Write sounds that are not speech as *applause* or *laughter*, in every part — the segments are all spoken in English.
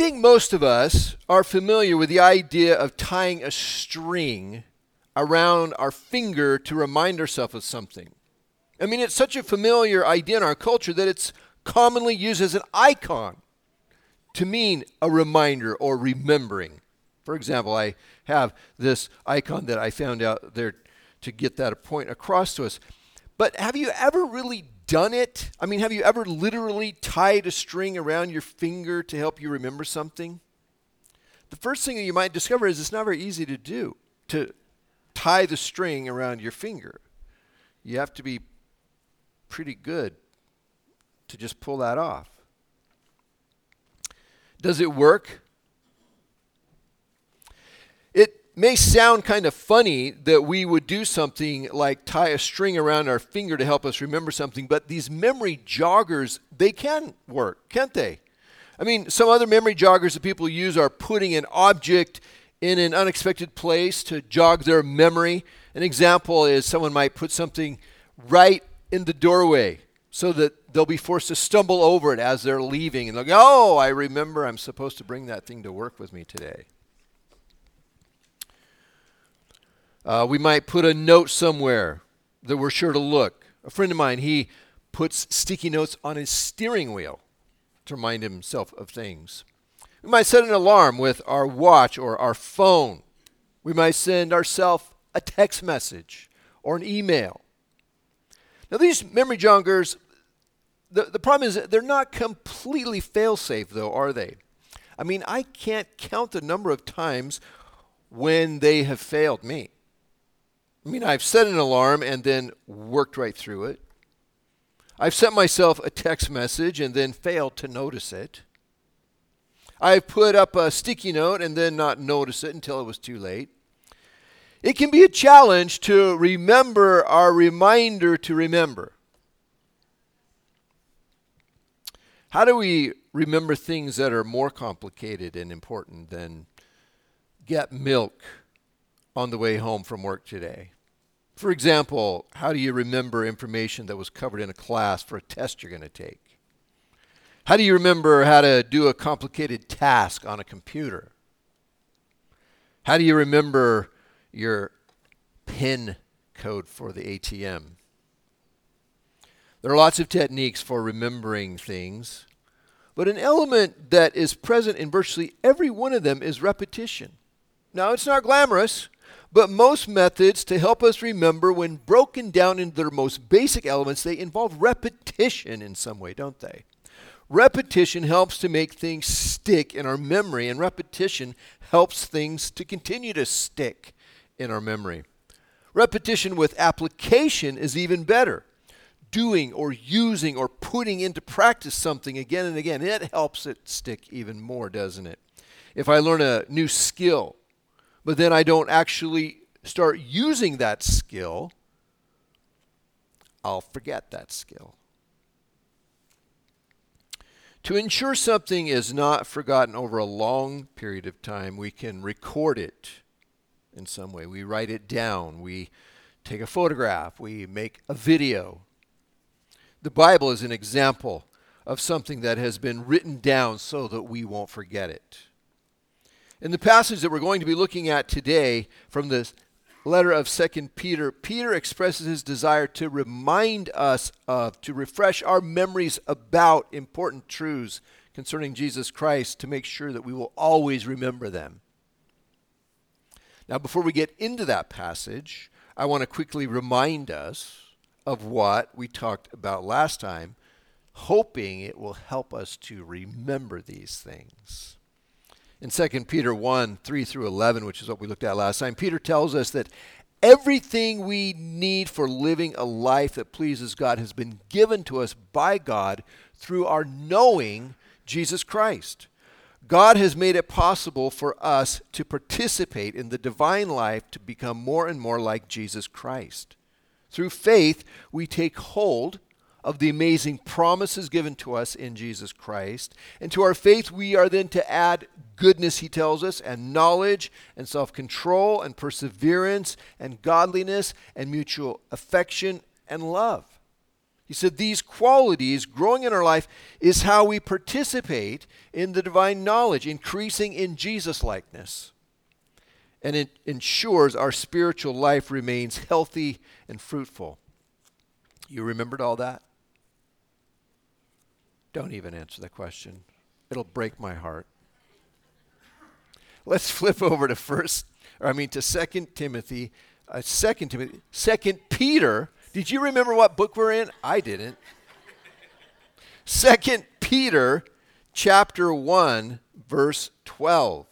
think most of us are familiar with the idea of tying a string around our finger to remind ourselves of something. I mean, it's such a familiar idea in our culture that it's commonly used as an icon to mean a reminder or remembering. For example, I have this icon that I found out there to get that point across to us. But have you ever really done it? I mean, have you ever literally tied a string around your finger to help you remember something? The first thing you might discover is it's not very easy to do, to tie the string around your finger. You have to be pretty good to just pull that off. Does it work? It may sound kind of funny that we would do something like tie a string around our finger to help us remember something, but these memory joggers, they can work, can't they? I mean, some other memory joggers that people use are putting an object in an unexpected place to jog their memory. An example is someone might put something right in the doorway so that they'll be forced to stumble over it as they're leaving and they'll go, Oh, I remember I'm supposed to bring that thing to work with me today. Uh, we might put a note somewhere that we're sure to look. A friend of mine, he puts sticky notes on his steering wheel to remind himself of things. We might set an alarm with our watch or our phone. We might send ourselves a text message or an email. Now, these memory joggers, the, the problem is they're not completely fail safe, though, are they? I mean, I can't count the number of times when they have failed me. I mean, I've set an alarm and then worked right through it. I've sent myself a text message and then failed to notice it. I've put up a sticky note and then not notice it until it was too late. It can be a challenge to remember our reminder to remember. How do we remember things that are more complicated and important than get milk on the way home from work today? For example, how do you remember information that was covered in a class for a test you're going to take? How do you remember how to do a complicated task on a computer? How do you remember your PIN code for the ATM? There are lots of techniques for remembering things, but an element that is present in virtually every one of them is repetition. Now, it's not glamorous, but most methods to help us remember, when broken down into their most basic elements, they involve repetition in some way, don't they? Repetition helps to make things stick in our memory, and repetition helps things to continue to stick in our memory. Repetition with application is even better. Doing or using or putting into practice something again and again, it helps it stick even more, doesn't it? If I learn a new skill, but then I don't actually start using that skill, I'll forget that skill. To ensure something is not forgotten over a long period of time, we can record it in some way. We write it down, we take a photograph, we make a video. The Bible is an example of something that has been written down so that we won't forget it. In the passage that we're going to be looking at today from the letter of Second Peter, Peter expresses his desire to remind us of, to refresh our memories about important truths concerning Jesus Christ to make sure that we will always remember them. Now, before we get into that passage, I want to quickly remind us of what we talked about last time, hoping it will help us to remember these things in 2 Peter 1 3 through 11, which is what we looked at last time, Peter tells us that everything we need for living a life that pleases God has been given to us by God through our knowing Jesus Christ. God has made it possible for us to participate in the divine life to become more and more like Jesus Christ. Through faith, we take hold of the amazing promises given to us in Jesus Christ. And to our faith, we are then to add goodness, he tells us, and knowledge, and self control, and perseverance, and godliness, and mutual affection and love. He said these qualities growing in our life is how we participate in the divine knowledge, increasing in Jesus likeness. And it ensures our spiritual life remains healthy and fruitful. You remembered all that? Don't even answer the question. It'll break my heart. Let's *laughs* flip over to first, or I mean to Second Timothy, uh, Second Timothy, Second Peter did you remember what book we're in? I didn't. Second Peter chapter 1 verse 12.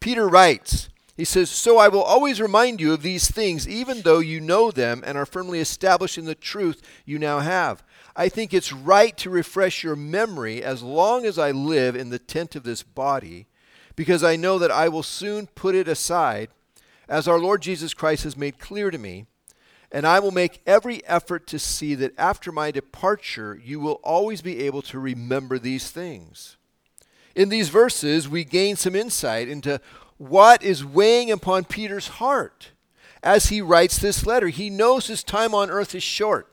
Peter writes, he says, So I will always remind you of these things, even though you know them and are firmly established in the truth you now have. I think it's right to refresh your memory as long as I live in the tent of this body, because I know that I will soon put it aside, as our Lord Jesus Christ has made clear to me. And I will make every effort to see that after my departure, you will always be able to remember these things. In these verses, we gain some insight into what is weighing upon Peter's heart as he writes this letter. He knows his time on earth is short.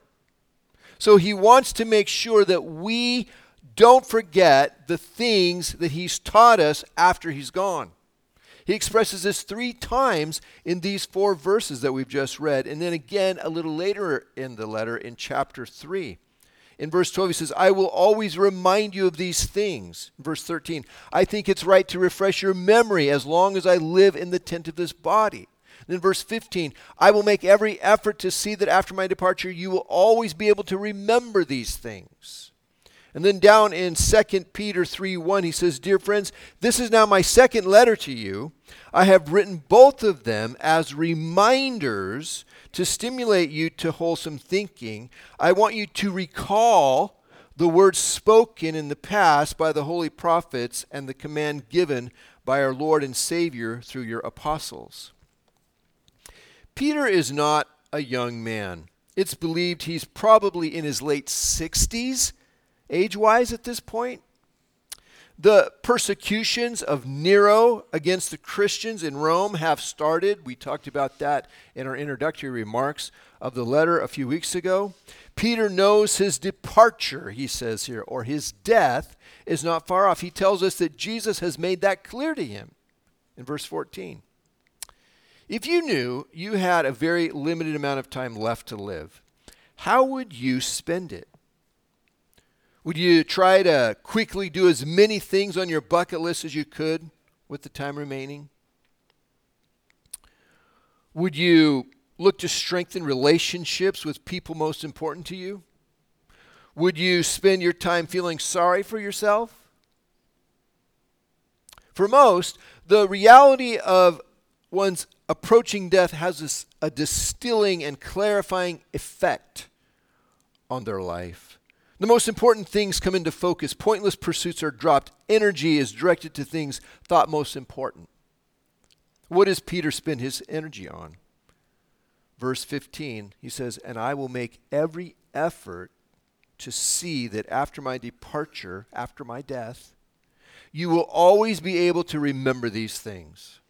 So he wants to make sure that we don't forget the things that he's taught us after he's gone. He expresses this three times in these four verses that we've just read, and then again a little later in the letter in chapter 3. In verse 12, he says, I will always remind you of these things. Verse 13, I think it's right to refresh your memory as long as I live in the tent of this body. Then verse 15, I will make every effort to see that after my departure you will always be able to remember these things. And then down in 2 Peter 3 1, he says, Dear friends, this is now my second letter to you. I have written both of them as reminders to stimulate you to wholesome thinking. I want you to recall the words spoken in the past by the holy prophets and the command given by our Lord and Savior through your apostles. Peter is not a young man. It's believed he's probably in his late 60s age wise at this point. The persecutions of Nero against the Christians in Rome have started. We talked about that in our introductory remarks of the letter a few weeks ago. Peter knows his departure, he says here, or his death is not far off. He tells us that Jesus has made that clear to him in verse 14. If you knew you had a very limited amount of time left to live, how would you spend it? Would you try to quickly do as many things on your bucket list as you could with the time remaining? Would you look to strengthen relationships with people most important to you? Would you spend your time feeling sorry for yourself? For most, the reality of one's approaching death has a distilling and clarifying effect on their life. The most important things come into focus. Pointless pursuits are dropped. Energy is directed to things thought most important. What does Peter spend his energy on? Verse 15, he says, And I will make every effort to see that after my departure, after my death, you will always be able to remember these things.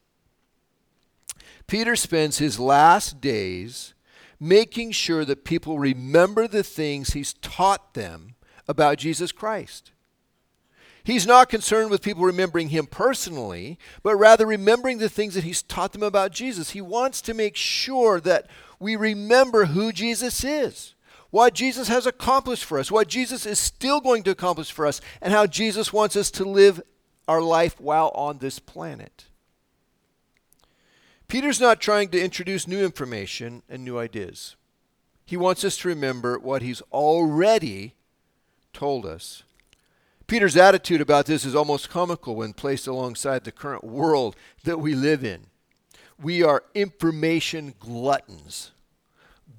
Peter spends his last days making sure that people remember the things he's taught them about Jesus Christ. He's not concerned with people remembering him personally, but rather remembering the things that he's taught them about Jesus. He wants to make sure that we remember who Jesus is, what Jesus has accomplished for us, what Jesus is still going to accomplish for us, and how Jesus wants us to live our life while on this planet. Peter's not trying to introduce new information and new ideas. He wants us to remember what he's already told us. Peter's attitude about this is almost comical when placed alongside the current world that we live in. We are information gluttons,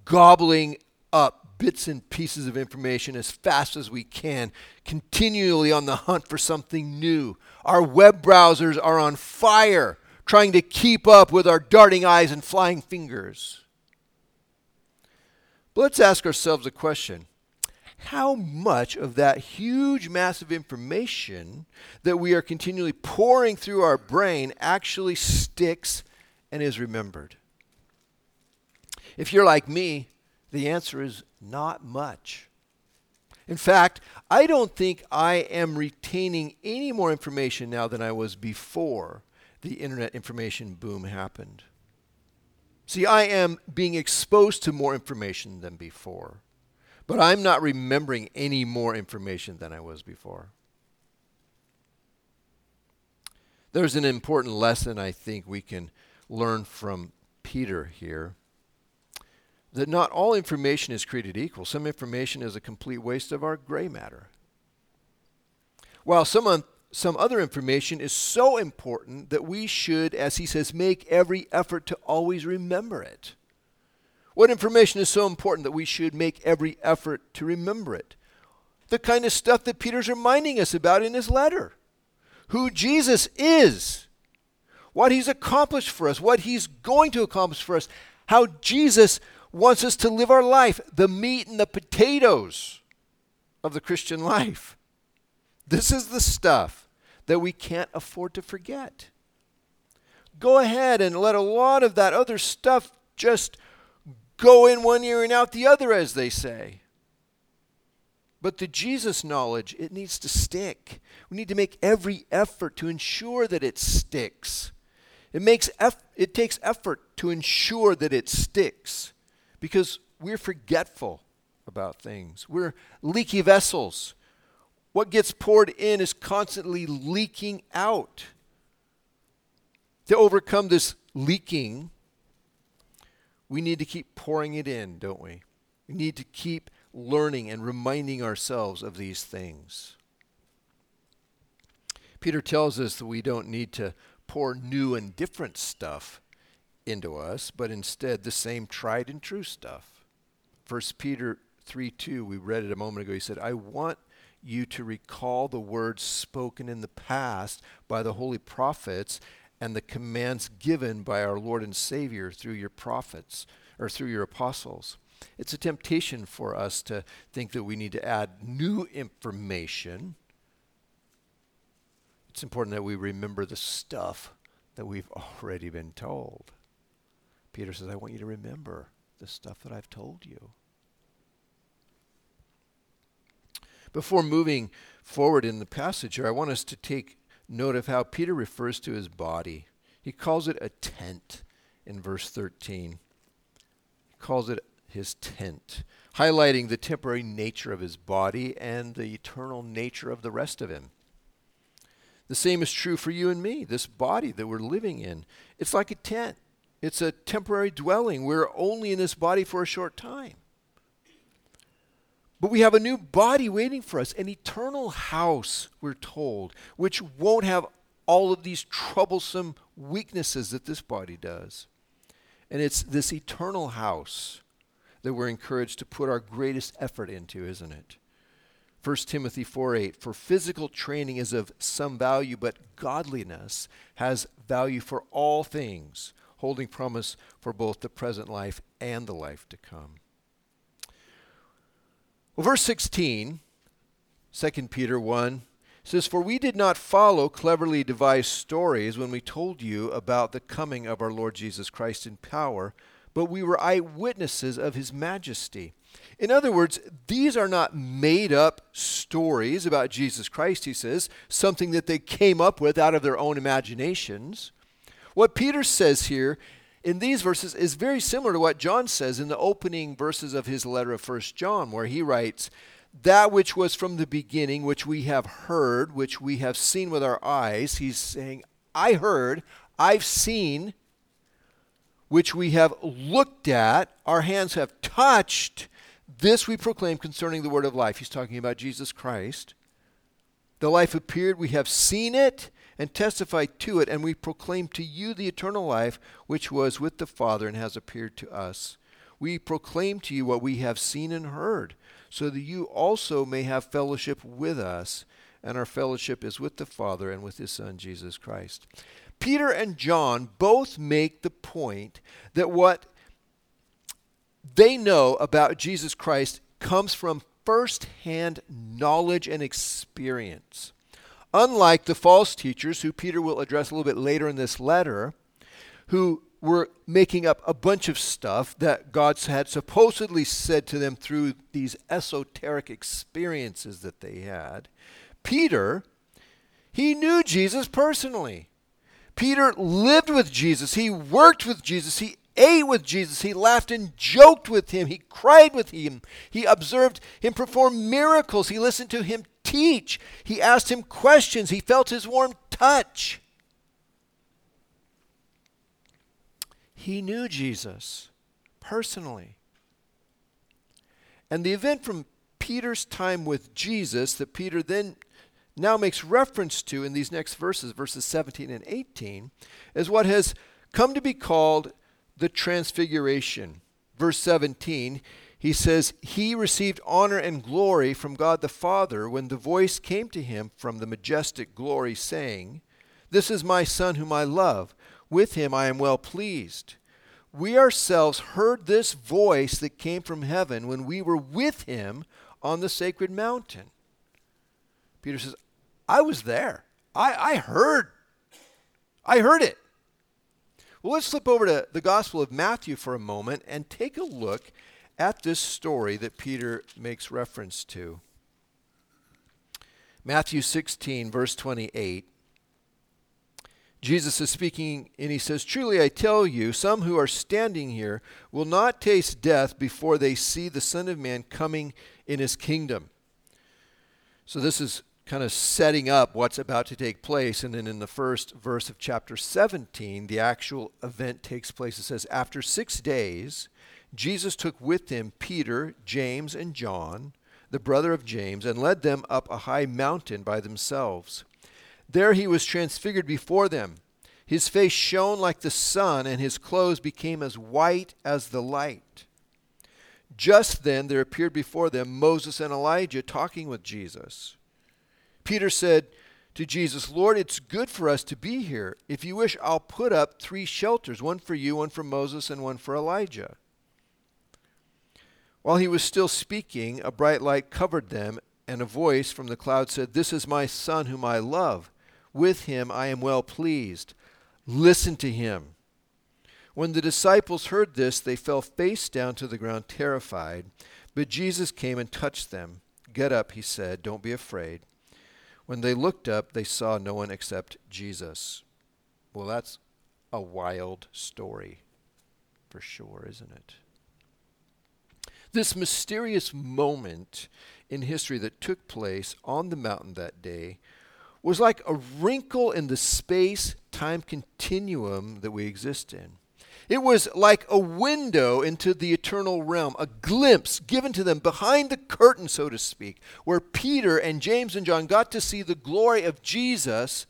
gobbling up bits and pieces of information as fast as we can, continually on the hunt for something new. Our web browsers are on fire trying to keep up with our darting eyes and flying fingers. But let's ask ourselves a question How much of that huge mass of information that we are continually pouring through our brain actually sticks and is remembered? If you're like me, the answer is not much. In fact, I don't think I am retaining any more information now than I was before the internet information boom happened. See, I am being exposed to more information than before, but I'm not remembering any more information than I was before. There's an important lesson I think we can learn from Peter here that not all information is created equal. Some information is a complete waste of our gray matter. While some, some other information is so important that we should, as he says, make every effort to always remember it. What information is so important that we should make every effort to remember it? The kind of stuff that Peter's reminding us about in his letter. Who Jesus is, what he's accomplished for us, what he's going to accomplish for us, how Jesus wants us to live our life, the meat and the potatoes of the Christian *laughs* life. This is the stuff that we can't afford to forget. Go ahead and let a lot of that other stuff just go in one ear and out the other, as they say. But the Jesus knowledge, it needs to stick. We need to make every effort to ensure that it sticks. It, makes eff- it takes effort to ensure that it sticks because we're forgetful about things. We're leaky vessels. What gets poured in is constantly leaking out. To overcome this leaking, we need to keep pouring it in, don't we? We need to keep learning and reminding ourselves of these things. Peter tells us that we don't need to pour new and different stuff into us, but instead the same tried and true stuff. 1 Peter 3 2, we read it a moment ago. He said, I want you to recall the words spoken in the past by the holy prophets and the commands given by our Lord and Savior through your prophets or through your apostles. It's a temptation for us to think that we need to add new information. It's important that we remember the stuff that we've *laughs* already been told. Peter says, I want you to remember the stuff that I've told you. Before moving forward in the passage here, I want us to take note of how Peter refers to his body. He calls it a tent in verse 13. He calls it his tent, highlighting the temporary nature of his body and the eternal nature of the rest of him. The same is true for you and me. This body that we're living in, it's like a tent. It's a temporary dwelling. We're only in this body for a short time. But we have a new body waiting for us, an eternal house, we're told, which won't have all of these troublesome weaknesses that this body does. And it's this eternal house that we're encouraged to put our greatest effort into, isn't it? 1 Timothy 4 8, for physical training is of some value, but godliness has value for all things holding promise for both the present life and the life to come. Well, verse 16, 2 Peter 1, says, For we did not follow cleverly devised stories when we told you about the coming of our Lord Jesus Christ in power, but we were eyewitnesses of his majesty. In other words, these are not made up stories about Jesus Christ, he says, something that they came up with out of their own imaginations. What Peter says here in these verses is very similar to what John says in the opening verses of his letter of First John, where he writes, That which was from the beginning, which we have heard, which we have seen with our eyes. He's saying, I heard, I've seen, which we have looked at, our hands have touched. This we proclaim concerning the word of life. He's talking about Jesus Christ. The life appeared, we have seen it and testify to it, and we proclaim to you the eternal life which was with the Father and has appeared to us. We proclaim to you what we have seen and heard, so that you also may have fellowship with us, and our fellowship is with the Father and with his Son, Jesus Christ. Peter and John both make the point that what they know about Jesus Christ comes from first hand knowledge and experience. Unlike the false teachers, who Peter will address a little bit later in this letter, who were making up a bunch of stuff that God had supposedly said to them through these esoteric experiences that they had. Peter, he knew Jesus personally. Peter lived with Jesus. He worked with Jesus. He ate with Jesus. He laughed and joked with him. He cried with him. He observed him perform miracles. He listened to him teach. He asked him questions. He felt his warm touch. He knew Jesus personally. And the event from Peter's time with Jesus that Peter then now makes reference to in these next verses, verses 17 and 18, is what has come to be called the Transfiguration. Verse 17, he says, He received honor and glory from God the Father when the voice came to him from the majestic glory, saying, This is my Son whom I love. With him I am well pleased we ourselves heard this voice that came from heaven when we were with him on the sacred mountain. Peter says, I was there. I, I heard. I heard it. Well, let's flip over to the Gospel of Matthew for a moment and take a look at this story that Peter makes reference to. Matthew 16, verse 28. Jesus is speaking and he says, Truly I tell you, some who are standing here will not taste death before they see the Son of Man coming in his kingdom. So this is kind of setting up what's about to take place. And then in the first verse of chapter 17, the actual event takes place. It says, After six days, Jesus took with him Peter, James, and John, the brother of James, and led them up a high mountain by themselves. There he was transfigured before them. His face shone like the sun, and his clothes became as white as the light. Just then there appeared before them Moses and Elijah talking with Jesus. Peter said to Jesus, Lord, it's good for us to be here. If you wish, I'll put up three shelters one for you, one for Moses, and one for Elijah. While he was still speaking, a bright light covered them, and a voice from the cloud said, This is my son whom I love with him I am well pleased. Listen to him. When the disciples heard this, they fell face down to the ground, terrified. But Jesus came and touched them. Get up, he said. Don't be afraid. When they looked up, they saw no one except Jesus. Well, that's a wild story for sure, isn't it? This mysterious moment in history that took place on the mountain that day was like a wrinkle in the space time continuum that we exist in. It was like a window into the eternal realm, a glimpse given to them behind the curtain, so to speak, where Peter and James and John got to see the glory of Jesus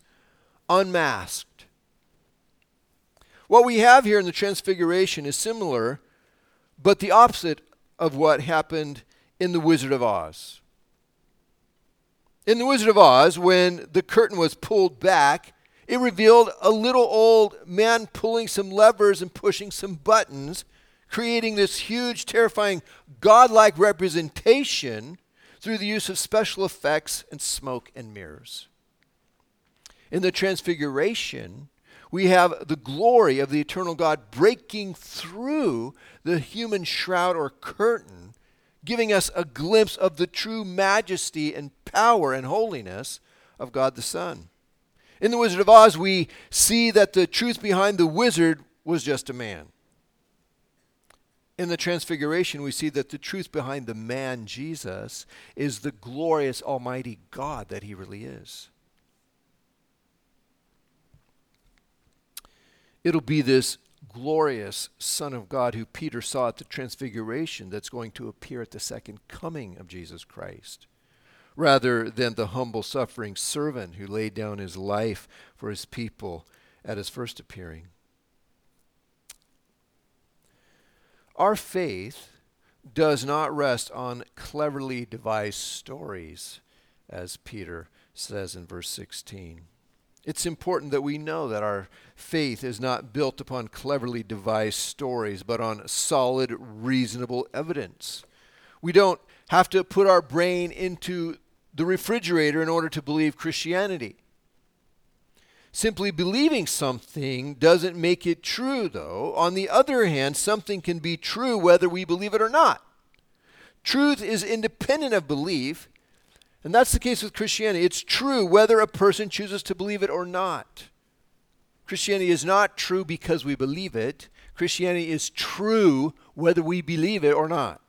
unmasked. What we have here in the Transfiguration is similar, but the opposite of what happened in The Wizard of Oz. In The Wizard of Oz, when the curtain was pulled back, it revealed a little old man pulling some levers and pushing some buttons, creating this huge, terrifying, godlike representation through the use of special effects and smoke and mirrors. In the Transfiguration, we have the glory of the eternal God breaking through the human shroud or curtain giving us a glimpse of the true majesty and power and holiness of God the Son. In The Wizard of Oz, we see that the truth behind the wizard was just a man. In the Transfiguration, we see that the truth behind the man, Jesus, is the glorious Almighty God that he really is. It'll be this glorious Son of God who Peter saw at the Transfiguration that's going to appear at the second coming of Jesus Christ, rather than the humble suffering servant who laid down his life for his people at his first appearing. Our faith does not rest on cleverly devised stories, as Peter says in verse 16. It's important that we know that our faith is not built upon cleverly devised stories, but on solid, reasonable evidence. We don't have to put our brain into the refrigerator in order to believe Christianity. Simply believing something doesn't make it true, though. On the other hand, something can be true whether we believe it or not. Truth is independent of belief, and that's the case with Christianity. It's true whether a person chooses to believe it or not. Christianity is not true because we believe it. Christianity is true whether we believe it or not.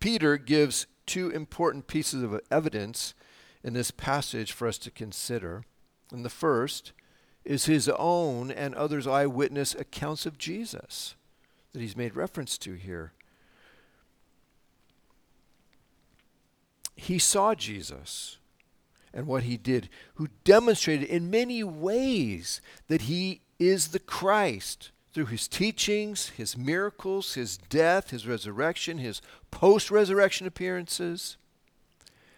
Peter gives two important pieces of evidence in this passage for us to consider. And the first is his own and others' eyewitness accounts of Jesus that he's made reference to here. He saw Jesus and what he did, who demonstrated in many ways that he is the Christ through his teachings, his miracles, his death, his resurrection, his post resurrection appearances.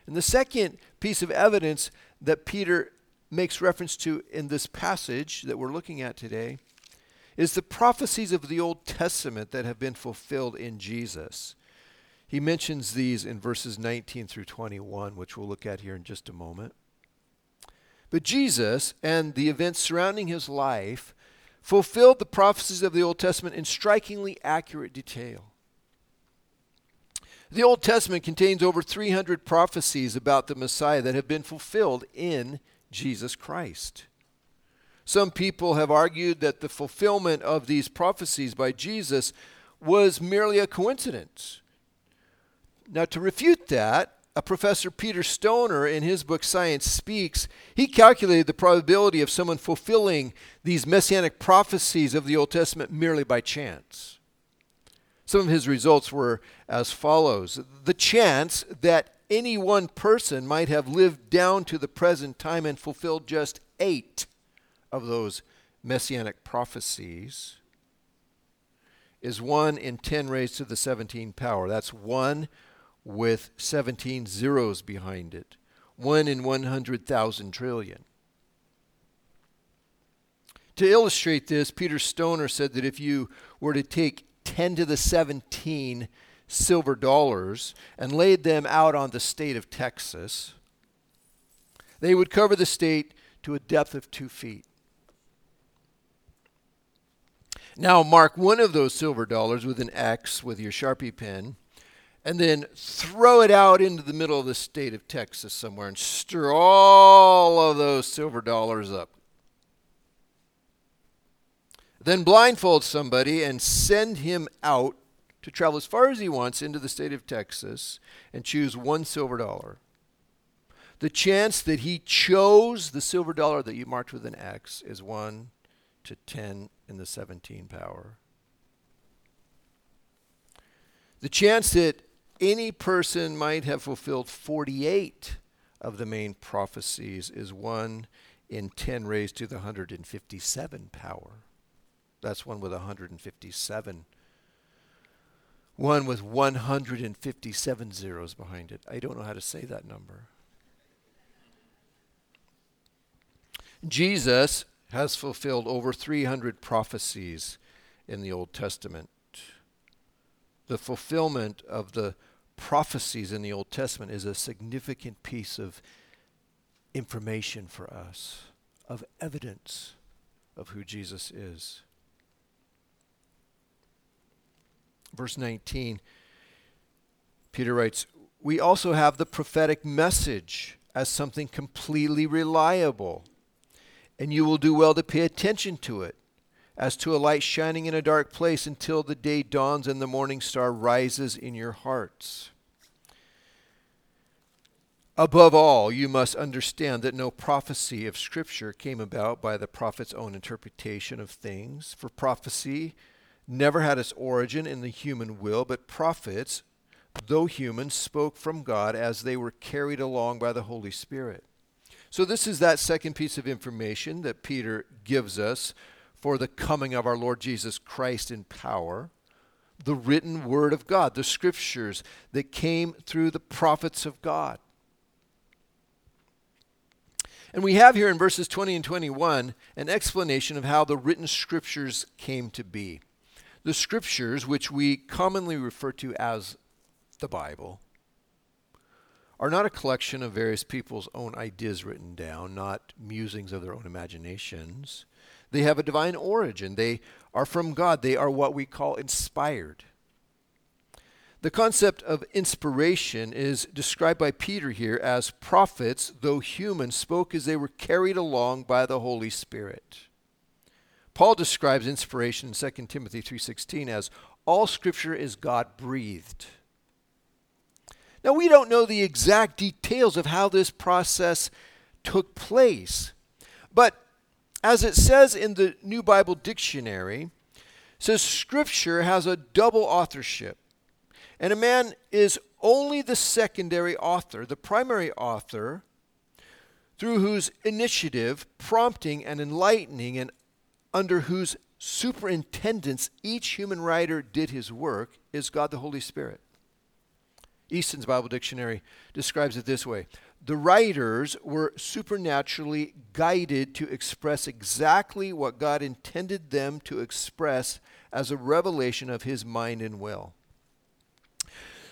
And the second piece of evidence that Peter makes reference to in this passage that we're looking at today is the prophecies of the Old Testament that have been fulfilled in Jesus. He mentions these in verses 19 through 21, which we'll look at here in just a moment. But Jesus and the events surrounding his life fulfilled the prophecies of the Old Testament in strikingly accurate detail. The Old Testament contains over 300 prophecies about the Messiah that have been fulfilled in Jesus Christ. Some people have argued that the fulfillment of these prophecies by Jesus was merely a coincidence. Now, to refute that, a professor Peter Stoner in his book Science Speaks, he calculated the probability of someone fulfilling these messianic prophecies of the Old Testament merely by chance. Some of his results were as follows The chance that any one person might have lived down to the present time and fulfilled just eight of those messianic prophecies is 1 in 10 raised to the 17 power. That's 1 with 17 zeros behind it. 1 in 100,000 trillion. To illustrate this, Peter Stoner said that if you were to take 10 to the 17 silver dollars and laid them out on the state of Texas, they would cover the state to a depth of two feet. Now mark one of those silver dollars with an X with your Sharpie pen, and then throw it out into the middle of the state of Texas somewhere and stir all of those silver dollars up. Then blindfold somebody and send him out to travel as far as he wants into the state of Texas and choose one silver dollar. The chance that he chose the silver dollar that you marked with an X is 1 to 10 in the 17 power. The chance that any person might have fulfilled 48 of the main prophecies is 1 in 10 raised to the 157 power. That's one with 157. One with 157 zeros behind it. I don't know how to say that number. Jesus has fulfilled over 300 prophecies in the Old Testament. The fulfillment of the prophecies in the Old Testament is a significant piece of information for us, of evidence of who Jesus is. Verse 19, Peter writes, We also have the prophetic message as something completely reliable and you will do well to pay attention to it, as to a light shining in a dark place until the day dawns and the morning star rises in your hearts. Above all, you must understand that no prophecy of Scripture came about by the prophet's own interpretation of things. For prophecy never had its origin in the human will, but prophets, though human, spoke from God as they were carried along by the Holy Spirit. So, this is that second piece of information that Peter gives us for the coming of our Lord Jesus Christ in power the written word of God, the scriptures that came through the prophets of God. And we have here in verses 20 and 21 an explanation of how the written scriptures came to be. The scriptures, which we commonly refer to as the Bible, are not a collection of various people's own ideas written down, not musings of their own imaginations. They have a divine origin. They are from God. They are what we call inspired. The concept of inspiration is described by Peter here as prophets, though human, spoke as they were carried along by the Holy Spirit. Paul describes inspiration in 2 Timothy 3:16 as all scripture is God-breathed. Now we don't know the exact details of how this process took place, but as it says in the New Bible Dictionary, says scripture has a double authorship. And a man is only the secondary author, the primary author, through whose initiative, prompting, and enlightening, and under whose superintendence each human writer did his work, is God the Holy Spirit. Easton's Bible Dictionary describes it this way The writers were supernaturally guided to express exactly what God intended them to express as a revelation of his mind and will.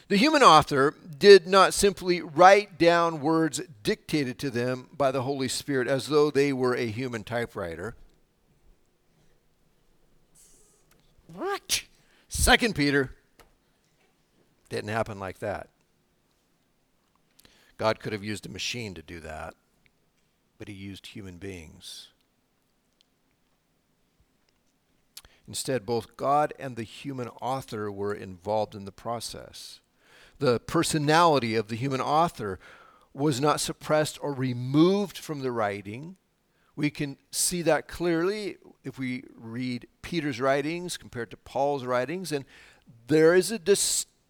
The human author did not simply write down words dictated to them by the Holy Spirit as though they were a human typewriter. What? Second Peter didn't happen like that. God could have used a machine to do that, but he used human beings. Instead, both God and the human author were involved in the process the personality of the human author was not suppressed or removed from the writing. We can see that clearly if we read Peter's writings compared to Paul's writings, and there is a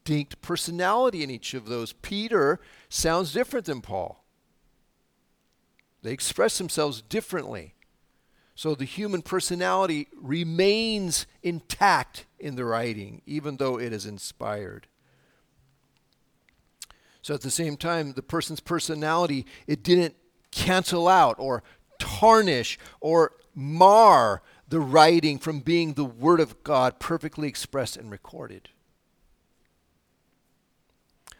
distinct personality in each of those. Peter sounds different than Paul, they express themselves differently. So the human personality remains intact in the writing, even though it is inspired. So at the same time, the person's personality, it didn't cancel out or tarnish or mar the writing from being the Word of God perfectly expressed and recorded.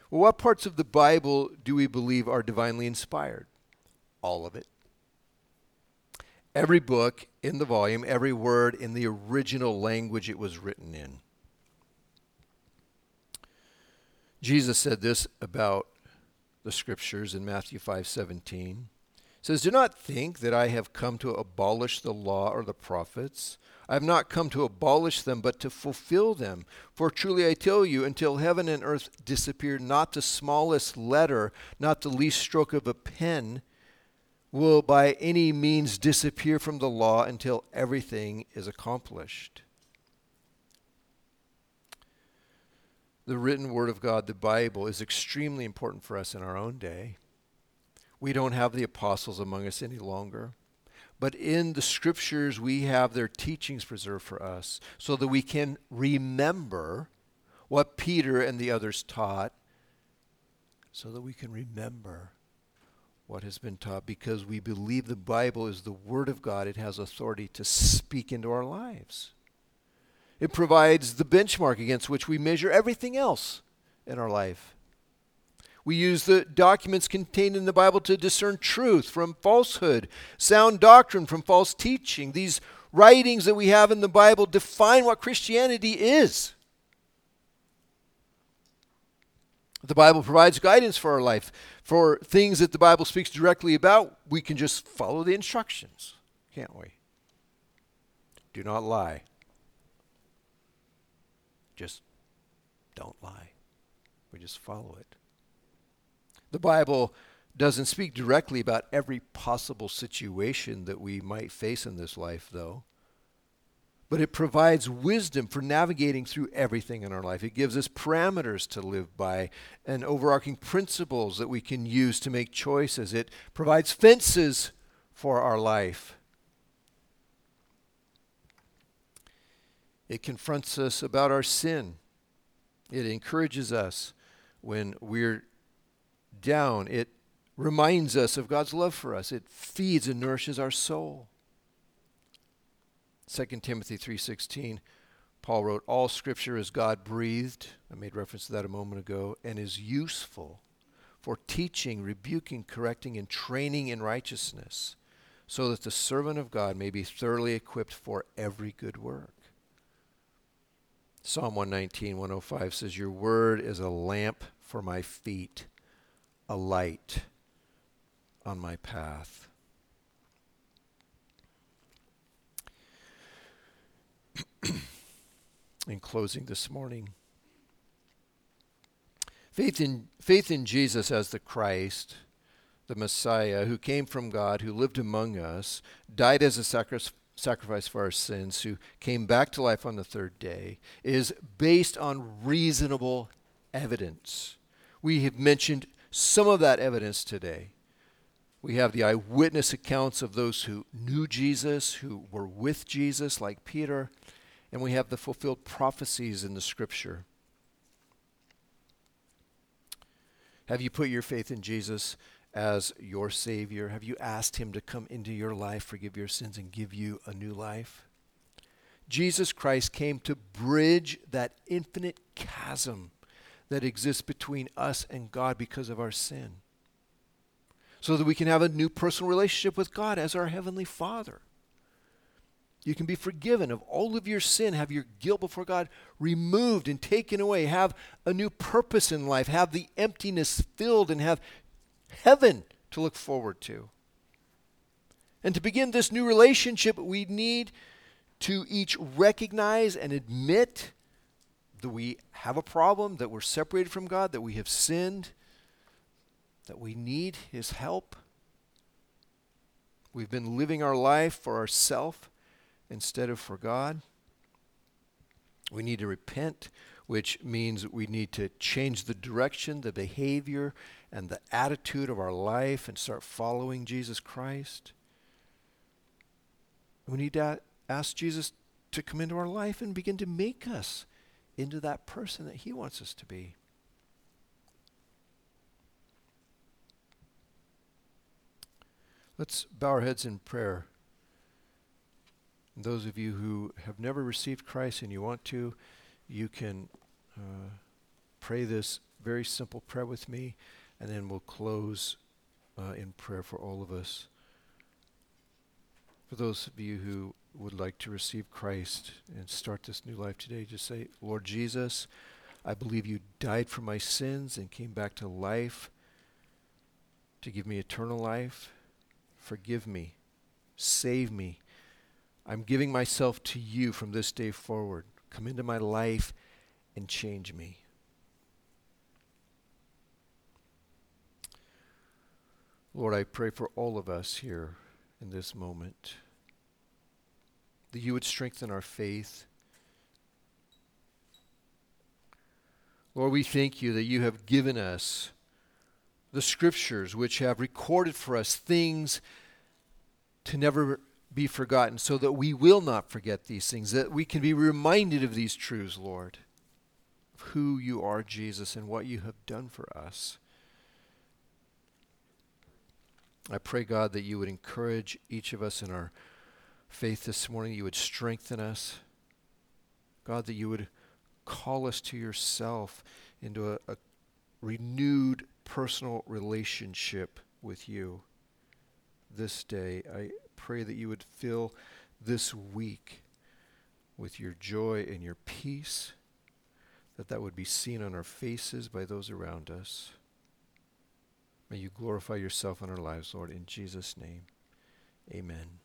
Well, what parts of the Bible do we believe are divinely inspired? All of it. Every book in the volume, every word in the original language it was written in. Jesus said this about the scriptures in Matthew 5:17. Says, "Do not think that I have come to abolish the law or the prophets. I have not come to abolish them, but to fulfill them. For truly I tell you, until heaven and earth disappear, not the smallest letter, not the least stroke of a pen, will by any means disappear from the law until everything is accomplished." the written word of God, the Bible, is extremely important for us in our own day. We don't have the apostles among us any longer. But in the scriptures, we have their teachings preserved for us so that we can remember what Peter and the others taught, so that we can remember what has been taught because we believe the Bible is the Word of God. It has authority to speak into our lives. It provides the benchmark against which we measure everything else in our life. We use the documents contained in the Bible to discern truth from falsehood, sound doctrine from false teaching. These writings that we have in the Bible define what Christianity is. The Bible provides guidance for our life. For things that the Bible speaks directly about, we can just follow the instructions, can't we? Do not lie. Just don't lie. We just follow it. The Bible doesn't speak directly about every possible situation that we might face in this life, though. But it provides wisdom for navigating through everything in our life. It gives us parameters to live by and overarching principles that we can use to make choices. It provides fences for our life. It confronts us about our sin. It encourages us when we're down. It reminds us of God's love for us. It feeds and nourishes our soul. 2 Timothy 3:16 Paul wrote all scripture is God breathed. I made reference to that a moment ago and is useful for teaching, rebuking, correcting, and training in righteousness, so that the servant of God may be thoroughly equipped for every good work. Psalm 119, 105 says, Your word is a lamp for my feet, a light on my path. *clears throat* in closing this morning, faith in, faith in Jesus as the Christ, the Messiah, who came from God, who lived among us, died as a sacrifice sacrifice for our sins, who came back to life on the third day, is based on reasonable evidence. We have mentioned some of that evidence today. We have the eyewitness accounts of those who knew Jesus, who were with Jesus, like Peter, and we have the fulfilled prophecies in the scripture. Have you put your faith in Jesus as your Savior? Have you asked Him to come into your life, forgive your sins, and give you a new life? Jesus Christ came to bridge that infinite chasm that exists between us and God because of our sin, so that we can have a new personal relationship with God as our Heavenly Father. You can be forgiven of all of your sin, have your guilt before God removed and taken away, have a new purpose in life, have the emptiness filled, and have heaven to look forward to. And to begin this new relationship, we need to each recognize and admit that we have a problem, that we're separated from God, that we have sinned, that we need His help. We've been living our life for ourselves instead of for God. We need to repent, which means we need to change the direction, the behavior, and the attitude of our life and start following Jesus Christ. We need to ask Jesus to come into our life and begin to make us into that person that He wants us to be. Let's bow our heads in prayer. Those of you who have never received Christ and you want to, you can uh, pray this very simple prayer with me, and then we'll close uh, in prayer for all of us. For those of you who would like to receive Christ and start this new life today, just say, Lord Jesus, I believe you died for my sins and came back to life to give me eternal life. Forgive me. Save me I'm giving myself to you from this day forward. Come into my life and change me. Lord, I pray for all of us here in this moment that you would strengthen our faith. Lord, we thank you that you have given us the scriptures which have recorded for us things to never be forgotten, so that we will not forget these things, that we can be reminded of these truths, Lord, of who you are, Jesus, and what you have done for us. I pray, God, that you would encourage each of us in our faith this morning, you would strengthen us. God, that you would call us to yourself into a, a renewed personal relationship with you this day. I pray that you would fill this week with your joy and your peace, that that would be seen on our faces by those around us. May you glorify yourself in our lives, Lord, in Jesus' name. Amen.